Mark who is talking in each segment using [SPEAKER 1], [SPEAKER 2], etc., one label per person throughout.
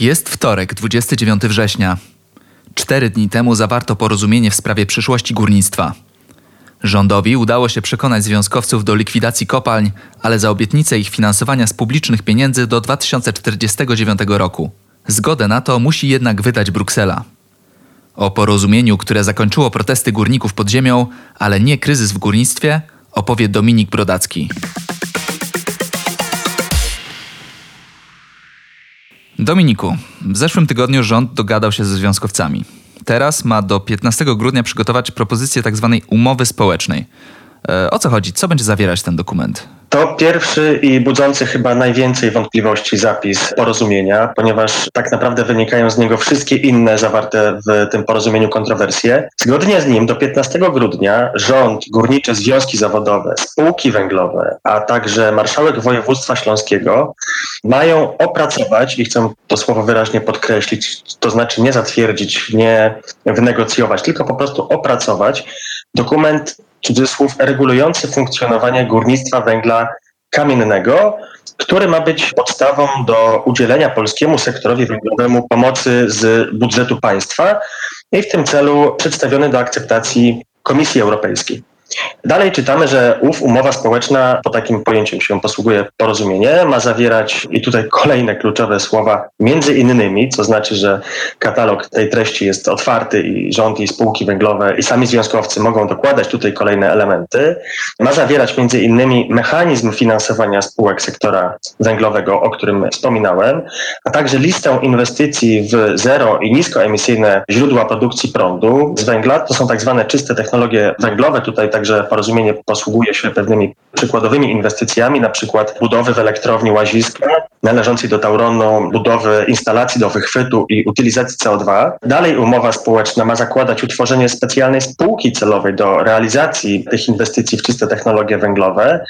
[SPEAKER 1] Jest wtorek, 29 września. Cztery dni temu zawarto porozumienie w sprawie przyszłości górnictwa. Rządowi udało się przekonać związkowców do likwidacji kopalń, ale za obietnicę ich finansowania z publicznych pieniędzy do 2049 roku. Zgodę na to musi jednak wydać Bruksela. O porozumieniu, które zakończyło protesty górników pod ziemią, ale nie kryzys w górnictwie, opowie Dominik Brodacki. Dominiku, w zeszłym tygodniu rząd dogadał się ze związkowcami. Teraz ma do 15 grudnia przygotować propozycję tzw. Tak umowy społecznej. E, o co chodzi? Co będzie zawierać ten dokument?
[SPEAKER 2] To pierwszy i budzący chyba najwięcej wątpliwości zapis porozumienia, ponieważ tak naprawdę wynikają z niego wszystkie inne zawarte w tym porozumieniu kontrowersje. Zgodnie z nim do 15 grudnia rząd, górnicze związki zawodowe, spółki węglowe, a także marszałek województwa śląskiego mają opracować, i chcę to słowo wyraźnie podkreślić, to znaczy nie zatwierdzić, nie wynegocjować, tylko po prostu opracować dokument cudzysłów, regulujący funkcjonowanie górnictwa węgla kamiennego, który ma być podstawą do udzielenia polskiemu sektorowi węglowemu pomocy z budżetu państwa i w tym celu przedstawiony do akceptacji Komisji Europejskiej. Dalej czytamy, że ów umowa społeczna, po takim pojęciem się posługuje porozumienie, ma zawierać, i tutaj kolejne kluczowe słowa, między innymi, co znaczy, że katalog tej treści jest otwarty i rząd i spółki węglowe i sami związkowcy mogą dokładać tutaj kolejne elementy. Ma zawierać między innymi mechanizm finansowania spółek sektora węglowego, o którym wspominałem, a także listę inwestycji w zero i niskoemisyjne źródła produkcji prądu z węgla. To są tak zwane czyste technologie węglowe. Tutaj Także porozumienie posługuje się pewnymi przykładowymi inwestycjami, na przykład budowy w elektrowni Łaziska należącej do Tauronu, budowy instalacji do wychwytu i utylizacji CO2. Dalej umowa społeczna ma zakładać utworzenie specjalnej spółki celowej do realizacji tych inwestycji w czyste technologie węglowe.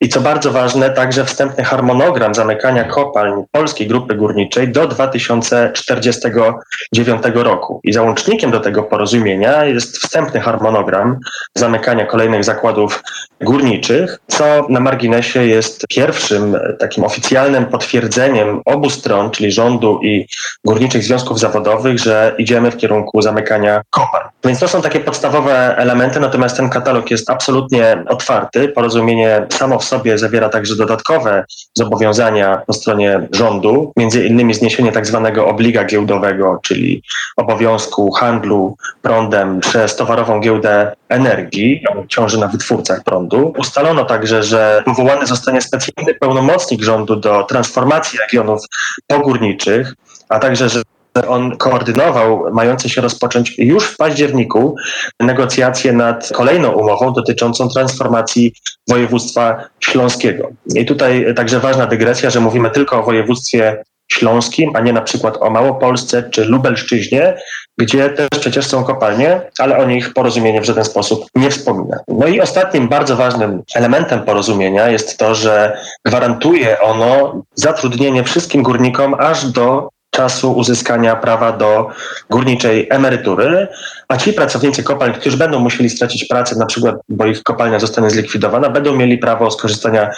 [SPEAKER 2] I co bardzo ważne, także wstępny harmonogram zamykania kopalń Polskiej Grupy Górniczej do 2049 roku. I załącznikiem do tego porozumienia jest wstępny harmonogram zamykania kolejnych zakładów górniczych, co na marginesie jest pierwszym takim oficjalnym potwierdzeniem obu stron, czyli rządu i górniczych związków zawodowych, że idziemy w kierunku zamykania kopalń. Więc to są takie podstawowe elementy, natomiast ten katalog jest absolutnie otwarty. Porozumienie samo w sobie zawiera także dodatkowe zobowiązania po stronie rządu, między innymi zniesienie tak zwanego obliga giełdowego, czyli obowiązku handlu prądem przez towarową giełdę energii, ciąży na wytwórcach prądu. Ustalono także, że powołany zostanie specjalny pełnomocnik rządu do transformacji regionów pogórniczych, a także, że on koordynował mające się rozpocząć już w październiku negocjacje nad kolejną umową dotyczącą transformacji województwa śląskiego. I tutaj także ważna dygresja, że mówimy tylko o województwie śląskim, a nie na przykład o Małopolsce czy Lubelszczyźnie, gdzie też przecież są kopalnie, ale o nich porozumienie w żaden sposób nie wspomina. No i ostatnim bardzo ważnym elementem porozumienia jest to, że gwarantuje ono zatrudnienie wszystkim górnikom aż do czasu uzyskania prawa do górniczej emerytury, a ci pracownicy kopalń, którzy będą musieli stracić pracę, na przykład, bo ich kopalnia zostanie zlikwidowana, będą mieli prawo skorzystania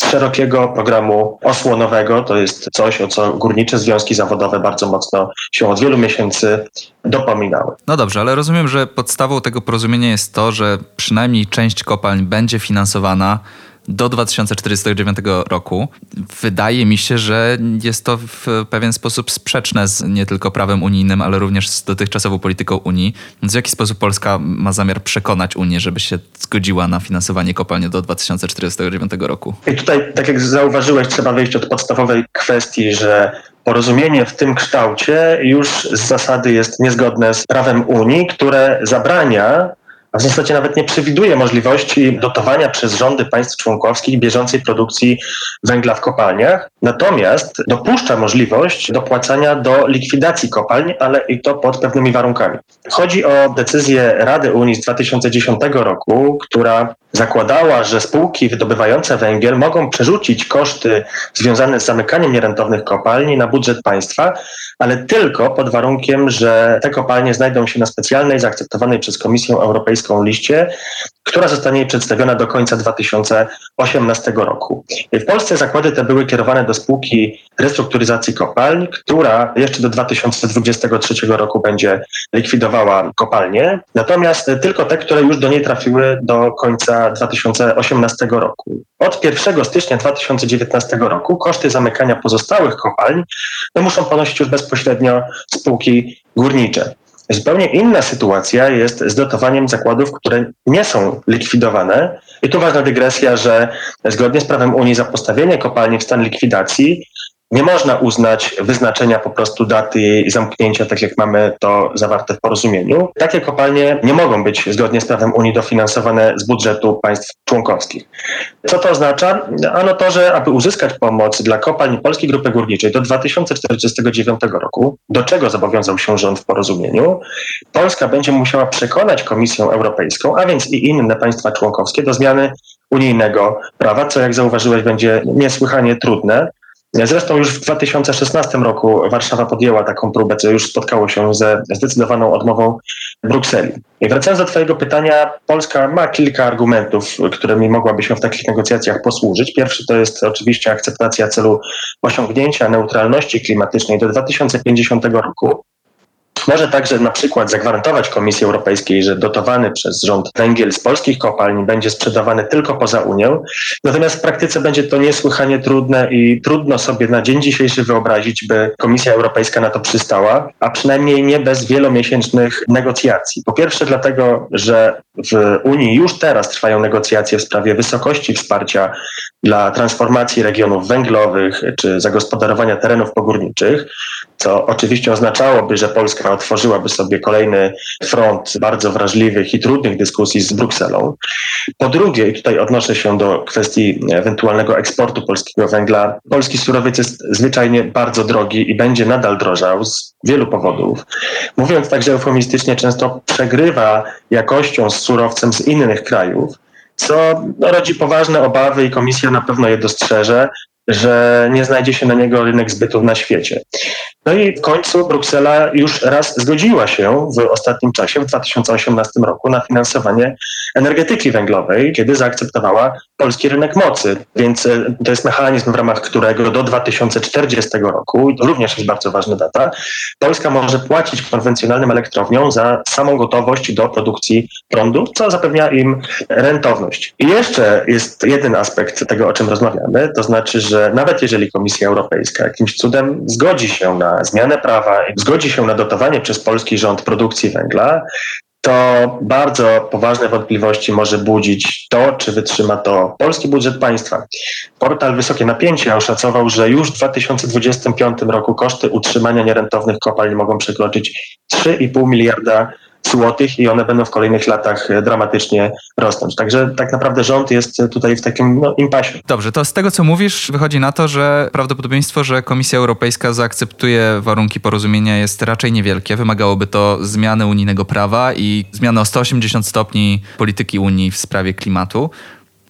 [SPEAKER 2] z szerokiego programu osłonowego. To jest coś, o co górnicze związki zawodowe bardzo mocno się od wielu miesięcy dopominały.
[SPEAKER 1] No dobrze, ale rozumiem, że podstawą tego porozumienia jest to, że przynajmniej część kopalń będzie finansowana do 2049 roku. Wydaje mi się, że jest to w pewien sposób sprzeczne z nie tylko prawem unijnym, ale również z dotychczasową polityką Unii. Więc w jaki sposób Polska ma zamiar przekonać Unię, żeby się zgodziła na finansowanie kopalni do 2049 roku?
[SPEAKER 2] I tutaj, tak jak zauważyłeś, trzeba wyjść od podstawowej kwestii, że porozumienie w tym kształcie już z zasady jest niezgodne z prawem Unii, które zabrania a w zasadzie nawet nie przewiduje możliwości dotowania przez rządy państw członkowskich bieżącej produkcji węgla w kopalniach. Natomiast dopuszcza możliwość dopłacania do likwidacji kopalń, ale i to pod pewnymi warunkami. Chodzi o decyzję Rady Unii z 2010 roku, która zakładała, że spółki wydobywające węgiel mogą przerzucić koszty związane z zamykaniem nierentownych kopalni na budżet państwa, ale tylko pod warunkiem, że te kopalnie znajdą się na specjalnej, zaakceptowanej przez Komisję Europejską liście, która zostanie przedstawiona do końca 2018 roku. W Polsce zakłady te były kierowane do spółki restrukturyzacji kopalń, która jeszcze do 2023 roku będzie likwidowała kopalnie, natomiast tylko te, które już do niej trafiły do końca 2018 roku. Od 1 stycznia 2019 roku koszty zamykania pozostałych kopalń muszą ponosić już bezpośrednio spółki górnicze. Zupełnie inna sytuacja jest z dotowaniem zakładów, które nie są likwidowane. I tu ważna dygresja, że zgodnie z prawem Unii za postawienie kopalni w stan likwidacji nie można uznać wyznaczenia po prostu daty jej zamknięcia, tak jak mamy to zawarte w porozumieniu. Takie kopalnie nie mogą być zgodnie z prawem Unii dofinansowane z budżetu państw członkowskich. Co to oznacza? Ano to, że aby uzyskać pomoc dla kopalń Polskiej Grupy Górniczej do 2049 roku, do czego zobowiązał się rząd w porozumieniu, Polska będzie musiała przekonać Komisję Europejską, a więc i inne państwa członkowskie do zmiany unijnego prawa, co jak zauważyłeś będzie niesłychanie trudne. Zresztą już w 2016 roku Warszawa podjęła taką próbę, co już spotkało się ze zdecydowaną odmową Brukseli. I wracając do Twojego pytania, Polska ma kilka argumentów, którymi mogłaby się w takich negocjacjach posłużyć. Pierwszy to jest oczywiście akceptacja celu osiągnięcia neutralności klimatycznej do 2050 roku. Może także na przykład zagwarantować Komisji Europejskiej, że dotowany przez rząd węgiel z polskich kopalni będzie sprzedawany tylko poza Unią. Natomiast w praktyce będzie to niesłychanie trudne i trudno sobie na dzień dzisiejszy wyobrazić, by Komisja Europejska na to przystała, a przynajmniej nie bez wielomiesięcznych negocjacji. Po pierwsze dlatego, że w Unii już teraz trwają negocjacje w sprawie wysokości wsparcia dla transformacji regionów węglowych czy zagospodarowania terenów pogórniczych, co oczywiście oznaczałoby, że Polska otworzyłaby sobie kolejny front bardzo wrażliwych i trudnych dyskusji z Brukselą. Po drugie, i tutaj odnoszę się do kwestii ewentualnego eksportu polskiego węgla, polski surowiec jest zwyczajnie bardzo drogi i będzie nadal drożał z wielu powodów. Mówiąc także eufemistycznie, często przegrywa jakością z surowcem z innych krajów co rodzi poważne obawy i komisja na pewno je dostrzeże, że nie znajdzie się na niego rynek zbytu na świecie. No i w końcu Bruksela już raz zgodziła się w ostatnim czasie, w 2018 roku, na finansowanie energetyki węglowej, kiedy zaakceptowała polski rynek mocy. Więc e, to jest mechanizm, w ramach którego do 2040 roku, i to również jest bardzo ważna data, Polska może płacić konwencjonalnym elektrowniom za samą gotowość do produkcji prądu, co zapewnia im rentowność. I jeszcze jest jeden aspekt tego, o czym rozmawiamy, to znaczy, że nawet jeżeli Komisja Europejska jakimś cudem zgodzi się na zmianę prawa, zgodzi się na dotowanie przez polski rząd produkcji węgla, to bardzo poważne wątpliwości może budzić to, czy wytrzyma to polski budżet państwa. Portal Wysokie Napięcie oszacował, że już w 2025 roku koszty utrzymania nierentownych kopalń mogą przekroczyć 3,5 miliarda złotych i one będą w kolejnych latach e, dramatycznie rosnąć. Także tak naprawdę rząd jest tutaj w takim no, impasie.
[SPEAKER 1] Dobrze, to z tego co mówisz wychodzi na to, że prawdopodobieństwo, że Komisja Europejska zaakceptuje warunki porozumienia jest raczej niewielkie. Wymagałoby to zmiany unijnego prawa i zmiany o 180 stopni polityki Unii w sprawie klimatu.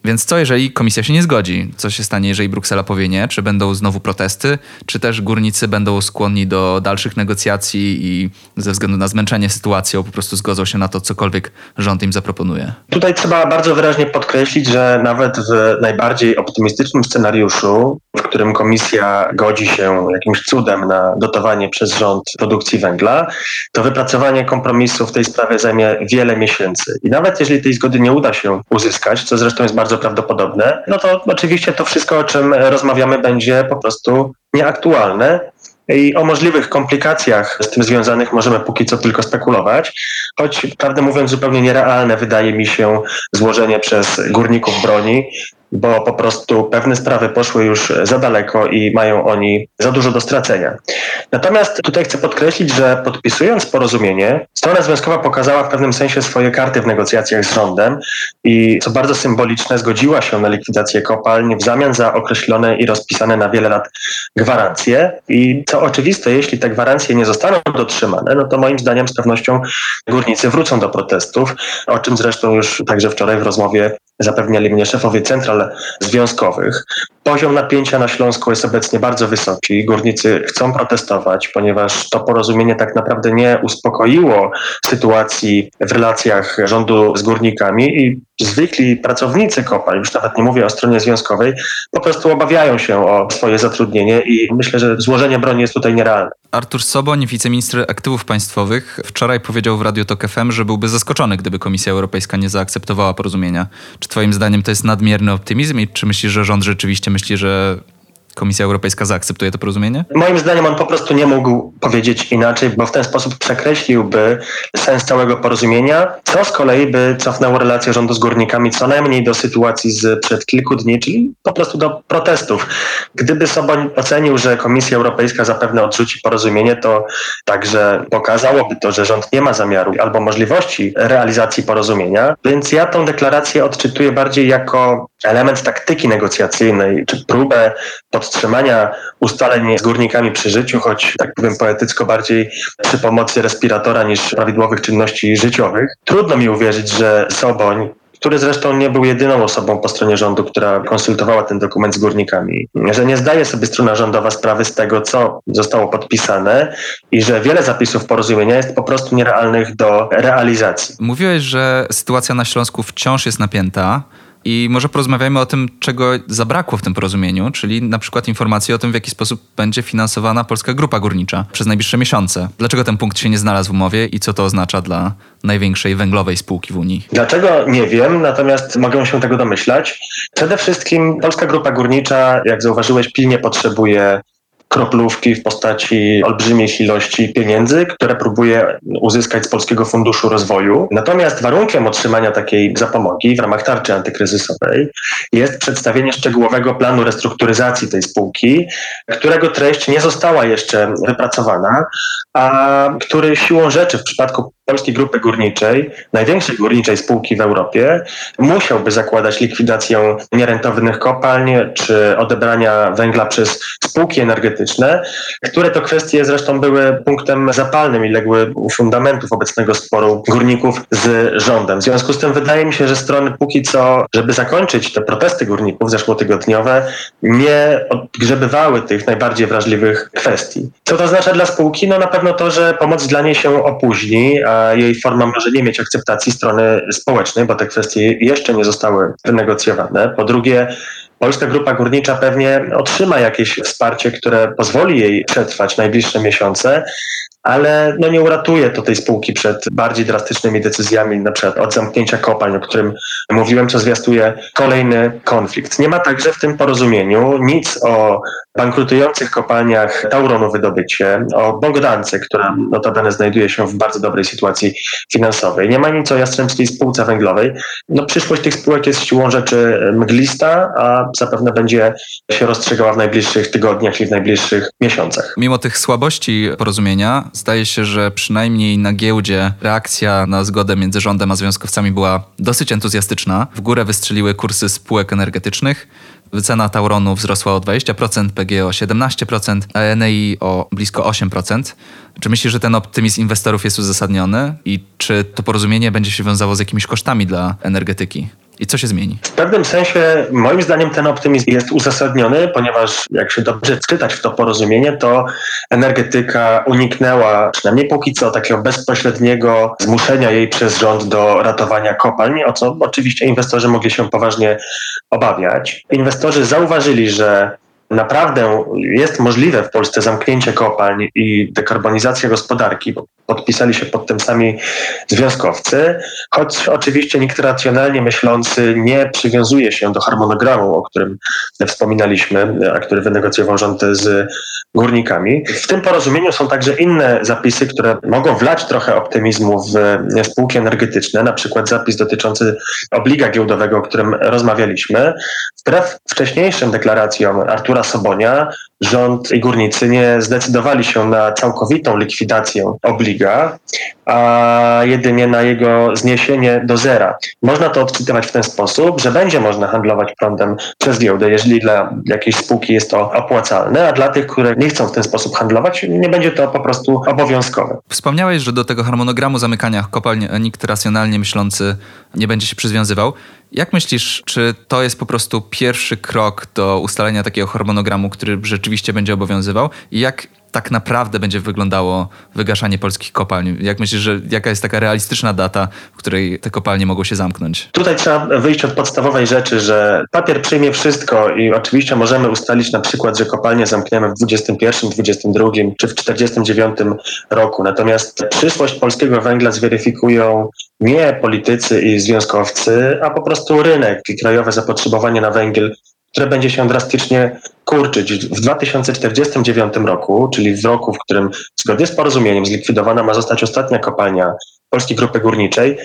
[SPEAKER 1] Więc co, jeżeli komisja się nie zgodzi? Co się stanie, jeżeli Bruksela powie nie? Czy będą znowu protesty? Czy też górnicy będą skłonni do dalszych negocjacji i ze względu na zmęczenie sytuacją po prostu zgodzą się na to, cokolwiek rząd im zaproponuje?
[SPEAKER 2] Tutaj trzeba bardzo wyraźnie podkreślić, że nawet w najbardziej optymistycznym scenariuszu, w którym komisja godzi się jakimś cudem na dotowanie przez rząd produkcji węgla, to wypracowanie kompromisu w tej sprawie zajmie wiele miesięcy. I nawet jeżeli tej zgody nie uda się uzyskać, co zresztą jest bardzo bardzo prawdopodobne, no to oczywiście to wszystko, o czym rozmawiamy, będzie po prostu nieaktualne. I o możliwych komplikacjach z tym związanych możemy póki co tylko spekulować, choć prawdę mówiąc zupełnie nierealne wydaje mi się złożenie przez górników broni bo po prostu pewne sprawy poszły już za daleko i mają oni za dużo do stracenia. Natomiast tutaj chcę podkreślić, że podpisując porozumienie, strona związkowa pokazała w pewnym sensie swoje karty w negocjacjach z rządem i co bardzo symboliczne, zgodziła się na likwidację kopalń w zamian za określone i rozpisane na wiele lat gwarancje. I co oczywiste, jeśli te gwarancje nie zostaną dotrzymane, no to moim zdaniem z pewnością górnicy wrócą do protestów, o czym zresztą już także wczoraj w rozmowie zapewniali mnie szefowie central związkowych. Poziom napięcia na Śląsku jest obecnie bardzo wysoki. Górnicy chcą protestować, ponieważ to porozumienie tak naprawdę nie uspokoiło sytuacji w relacjach rządu z górnikami i zwykli pracownicy kopalń, już nawet nie mówię o stronie związkowej, po prostu obawiają się o swoje zatrudnienie i myślę, że złożenie broni jest tutaj nierealne.
[SPEAKER 1] Artur Soboń, wiceminister aktywów państwowych, wczoraj powiedział w Radio Tok FM, że byłby zaskoczony, gdyby Komisja Europejska nie zaakceptowała porozumienia. Czy twoim zdaniem to jest nadmierny optymizm i czy myślisz, że rząd rzeczywiście myśli, że Komisja Europejska zaakceptuje to porozumienie?
[SPEAKER 2] Moim zdaniem on po prostu nie mógł powiedzieć inaczej, bo w ten sposób przekreśliłby sens całego porozumienia, co z kolei by cofnęło relacje rządu z górnikami co najmniej do sytuacji z przed kilku dni, czyli po prostu do protestów. Gdyby Soboń ocenił, że Komisja Europejska zapewne odrzuci porozumienie, to także pokazałoby to, że rząd nie ma zamiaru albo możliwości realizacji porozumienia, więc ja tą deklarację odczytuję bardziej jako element taktyki negocjacyjnej, czy próbę podtrzymania ustaleń z górnikami przy życiu, choć tak powiem poetycko bardziej przy pomocy respiratora niż prawidłowych czynności życiowych. Trudno mi uwierzyć, że Soboń, który zresztą nie był jedyną osobą po stronie rządu, która konsultowała ten dokument z górnikami, że nie zdaje sobie strona rządowa sprawy z tego, co zostało podpisane i że wiele zapisów porozumienia jest po prostu nierealnych do realizacji.
[SPEAKER 1] Mówiłeś, że sytuacja na Śląsku wciąż jest napięta. I może porozmawiajmy o tym, czego zabrakło w tym porozumieniu, czyli na przykład informacji o tym, w jaki sposób będzie finansowana Polska Grupa Górnicza przez najbliższe miesiące. Dlaczego ten punkt się nie znalazł w umowie i co to oznacza dla największej węglowej spółki w Unii?
[SPEAKER 2] Dlaczego nie wiem, natomiast mogę się tego domyślać. Przede wszystkim Polska Grupa Górnicza, jak zauważyłeś, pilnie potrzebuje kroplówki w postaci olbrzymich ilości pieniędzy, które próbuje uzyskać z Polskiego Funduszu Rozwoju. Natomiast warunkiem otrzymania takiej zapomogi w ramach tarczy antykryzysowej jest przedstawienie szczegółowego planu restrukturyzacji tej spółki, którego treść nie została jeszcze wypracowana, a który siłą rzeczy w przypadku Polskiej Grupy Górniczej, największej górniczej spółki w Europie, musiałby zakładać likwidację nierentownych kopalń czy odebrania węgla przez spółki energetyczne, które to kwestie zresztą były punktem zapalnym i legły u fundamentów obecnego sporu górników z rządem. W związku z tym wydaje mi się, że strony póki co, żeby zakończyć te protesty górników zeszłotygodniowe, nie odgrzebywały tych najbardziej wrażliwych kwestii. Co to oznacza dla spółki? No na pewno to, że pomoc dla niej się opóźni, jej forma może nie mieć akceptacji strony społecznej, bo te kwestie jeszcze nie zostały wynegocjowane. Po drugie, Polska Grupa Górnicza pewnie otrzyma jakieś wsparcie, które pozwoli jej przetrwać najbliższe miesiące, ale no nie uratuje to tej spółki przed bardziej drastycznymi decyzjami, na przykład od zamknięcia kopalń, o którym mówiłem, co zwiastuje kolejny konflikt. Nie ma także w tym porozumieniu nic o bankrutujących kopalniach Tauronu wydobycie, o Bogdance, która notabene znajduje się w bardzo dobrej sytuacji finansowej. Nie ma nic o Jastrzębskiej Spółce Węglowej. No, przyszłość tych spółek jest siłą rzeczy mglista, a zapewne będzie się rozstrzygała w najbliższych tygodniach i w najbliższych miesiącach.
[SPEAKER 1] Mimo tych słabości porozumienia, zdaje się, że przynajmniej na giełdzie reakcja na zgodę między rządem a związkowcami była dosyć entuzjastyczna. W górę wystrzeliły kursy spółek energetycznych. Wycena Tauronu wzrosła o 20%, PG o 17%, a Enei o blisko 8%. Czy myślisz, że ten optymizm inwestorów jest uzasadniony i czy to porozumienie będzie się wiązało z jakimiś kosztami dla energetyki? I co się zmieni?
[SPEAKER 2] W pewnym sensie, moim zdaniem, ten optymizm jest uzasadniony, ponieważ jak się dobrze czytać w to porozumienie, to energetyka uniknęła, przynajmniej póki co, takiego bezpośredniego zmuszenia jej przez rząd do ratowania kopalń, o co oczywiście inwestorzy mogli się poważnie obawiać. Inwestorzy zauważyli, że naprawdę jest możliwe w Polsce zamknięcie kopalń i dekarbonizacja gospodarki, bo podpisali się pod tym sami związkowcy, choć oczywiście nikt racjonalnie myślący nie przywiązuje się do harmonogramu, o którym wspominaliśmy, a który wynegocjował rząd z górnikami. W tym porozumieniu są także inne zapisy, które mogą wlać trochę optymizmu w spółki energetyczne, na przykład zapis dotyczący obliga giełdowego, o którym rozmawialiśmy. Wbrew wcześniejszym deklaracjom Artura Sobonia, rząd i górnicy nie zdecydowali się na całkowitą likwidację obliga, a jedynie na jego zniesienie do zera. Można to odczytywać w ten sposób, że będzie można handlować prądem przez giełdę, jeżeli dla jakiejś spółki jest to opłacalne, a dla tych, które nie chcą w ten sposób handlować, nie będzie to po prostu obowiązkowe.
[SPEAKER 1] Wspomniałeś, że do tego harmonogramu zamykania kopalń nikt racjonalnie myślący nie będzie się przywiązywał. Jak myślisz, czy to jest po prostu pierwszy krok do ustalenia takiego harmonogramu, który rzeczywiście będzie obowiązywał? I jak tak naprawdę będzie wyglądało wygaszanie polskich kopalń? Jak myślisz, że jaka jest taka realistyczna data, w której te kopalnie mogą się zamknąć?
[SPEAKER 2] Tutaj trzeba wyjść od podstawowej rzeczy, że papier przyjmie wszystko i oczywiście możemy ustalić na przykład, że kopalnie zamkniemy w 21, 22 czy w 49 roku. Natomiast przyszłość polskiego węgla zweryfikują nie politycy i związkowcy, a po prostu rynek i krajowe zapotrzebowanie na węgiel które będzie się drastycznie kurczyć. W 2049 roku, czyli w roku, w którym zgodnie z porozumieniem zlikwidowana ma zostać ostatnia kopalnia Polskiej Grupy Górniczej,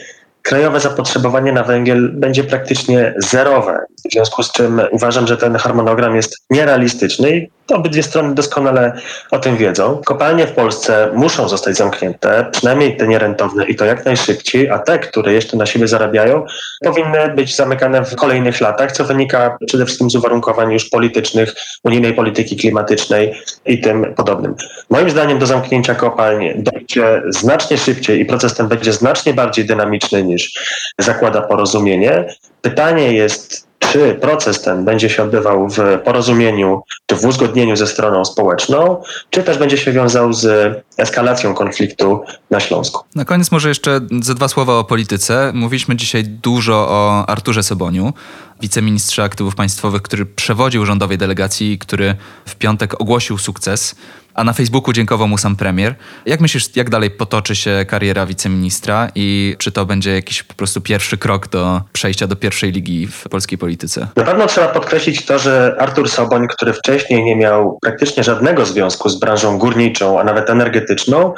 [SPEAKER 2] krajowe zapotrzebowanie na węgiel będzie praktycznie zerowe. W związku z czym uważam, że ten harmonogram jest nierealistyczny i obydwie strony doskonale o tym wiedzą. Kopalnie w Polsce muszą zostać zamknięte, przynajmniej te nierentowne i to jak najszybciej, a te, które jeszcze na siebie zarabiają, powinny być zamykane w kolejnych latach, co wynika przede wszystkim z uwarunkowań już politycznych, unijnej polityki klimatycznej i tym podobnym. Moim zdaniem do zamknięcia kopalń dojdzie znacznie szybciej i proces ten będzie znacznie bardziej dynamiczny niż zakłada porozumienie. Pytanie jest, czy proces ten będzie się odbywał w porozumieniu czy w uzgodnieniu ze stroną społeczną, czy też będzie się wiązał z eskalacją konfliktu na Śląsku.
[SPEAKER 1] Na koniec może jeszcze ze dwa słowa o polityce. Mówiliśmy dzisiaj dużo o Arturze Soboniu, wiceministrze aktywów państwowych, który przewodził rządowej delegacji, który w piątek ogłosił sukces a na Facebooku dziękował mu sam premier. Jak myślisz, jak dalej potoczy się kariera wiceministra i czy to będzie jakiś po prostu pierwszy krok do przejścia do pierwszej ligi w polskiej polityce?
[SPEAKER 2] Na pewno trzeba podkreślić to, że Artur Soboń, który wcześniej nie miał praktycznie żadnego związku z branżą górniczą, a nawet energetyczną,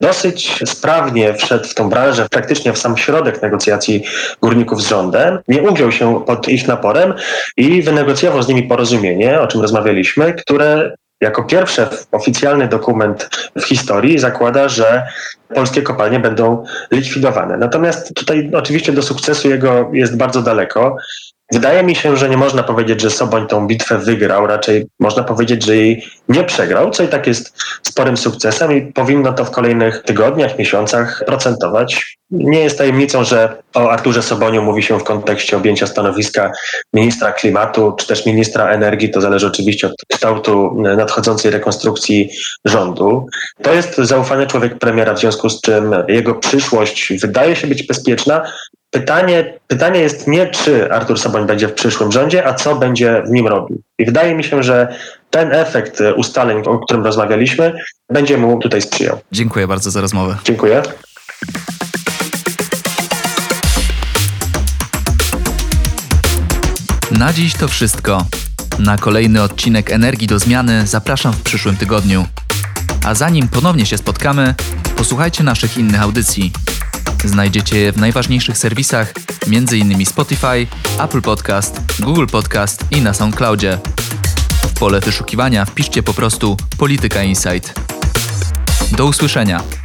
[SPEAKER 2] dosyć sprawnie wszedł w tą branżę, praktycznie w sam środek negocjacji górników z rządem, nie ugiął się pod ich naporem i wynegocjował z nimi porozumienie, o czym rozmawialiśmy, które jako pierwszy oficjalny dokument w historii zakłada, że polskie kopalnie będą likwidowane. Natomiast tutaj oczywiście do sukcesu jego jest bardzo daleko. Wydaje mi się, że nie można powiedzieć, że Soboń tą bitwę wygrał, raczej można powiedzieć, że jej nie przegrał, co i tak jest sporym sukcesem i powinno to w kolejnych tygodniach, miesiącach procentować. Nie jest tajemnicą, że o Arturze Soboniu mówi się w kontekście objęcia stanowiska ministra klimatu czy też ministra energii. To zależy oczywiście od kształtu nadchodzącej rekonstrukcji rządu. To jest zaufany człowiek premiera, w związku z czym jego przyszłość wydaje się być bezpieczna, Pytanie, pytanie jest nie, czy Artur Soboń będzie w przyszłym rządzie, a co będzie w nim robił. I wydaje mi się, że ten efekt ustaleń, o którym rozmawialiśmy, będzie mu tutaj sprzyjał.
[SPEAKER 1] Dziękuję bardzo za rozmowę.
[SPEAKER 2] Dziękuję.
[SPEAKER 1] Na dziś to wszystko. Na kolejny odcinek Energii do Zmiany zapraszam w przyszłym tygodniu. A zanim ponownie się spotkamy, posłuchajcie naszych innych audycji. Znajdziecie je w najważniejszych serwisach, m.in. Spotify, Apple Podcast, Google Podcast i na SoundCloudzie. W pole wyszukiwania wpiszcie po prostu Polityka Insight. Do usłyszenia.